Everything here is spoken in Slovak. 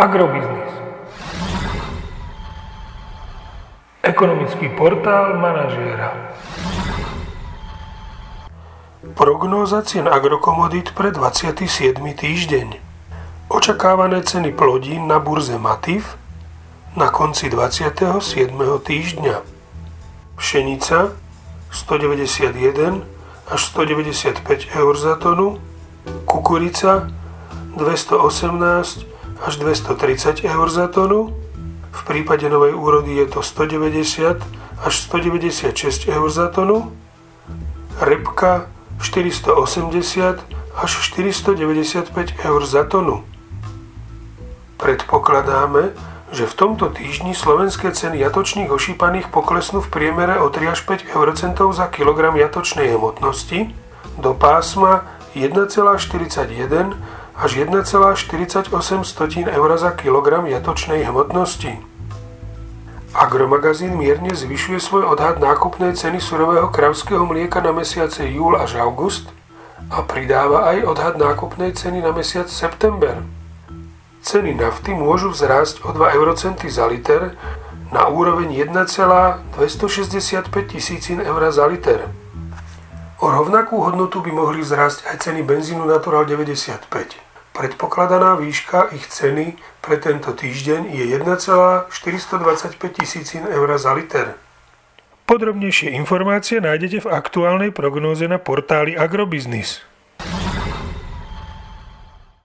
Agrobiznis. Ekonomický portál manažéra. Prognóza cien agrokomodít pre 27. týždeň. Očakávané ceny plodín na burze Matif na konci 27. týždňa. Pšenica 191 až 195 eur za tonu, kukurica 218 až 230 eur za tonu, v prípade novej úrody je to 190 až 196 eur za tonu, repka 480 až 495 eur za tonu. Predpokladáme, že v tomto týždni slovenské ceny jatočných ošípaných poklesnú v priemere o 3 až 5 eurocentov za kilogram jatočnej hmotnosti. Do pásma 1,41 až 1,48 eur za kilogram jatočnej hmotnosti. Agromagazín mierne zvyšuje svoj odhad nákupnej ceny surového kravského mlieka na mesiace júl až august a pridáva aj odhad nákupnej ceny na mesiac september. Ceny nafty môžu vzrásť o 2 eurocenty za liter na úroveň 1,265 tisícin eur za liter. O rovnakú hodnotu by mohli vzrásť aj ceny benzínu Natural 95. Predpokladaná výška ich ceny pre tento týždeň je 1,425 tisícin eur za liter. Podrobnejšie informácie nájdete v aktuálnej prognóze na portáli Agrobiznis.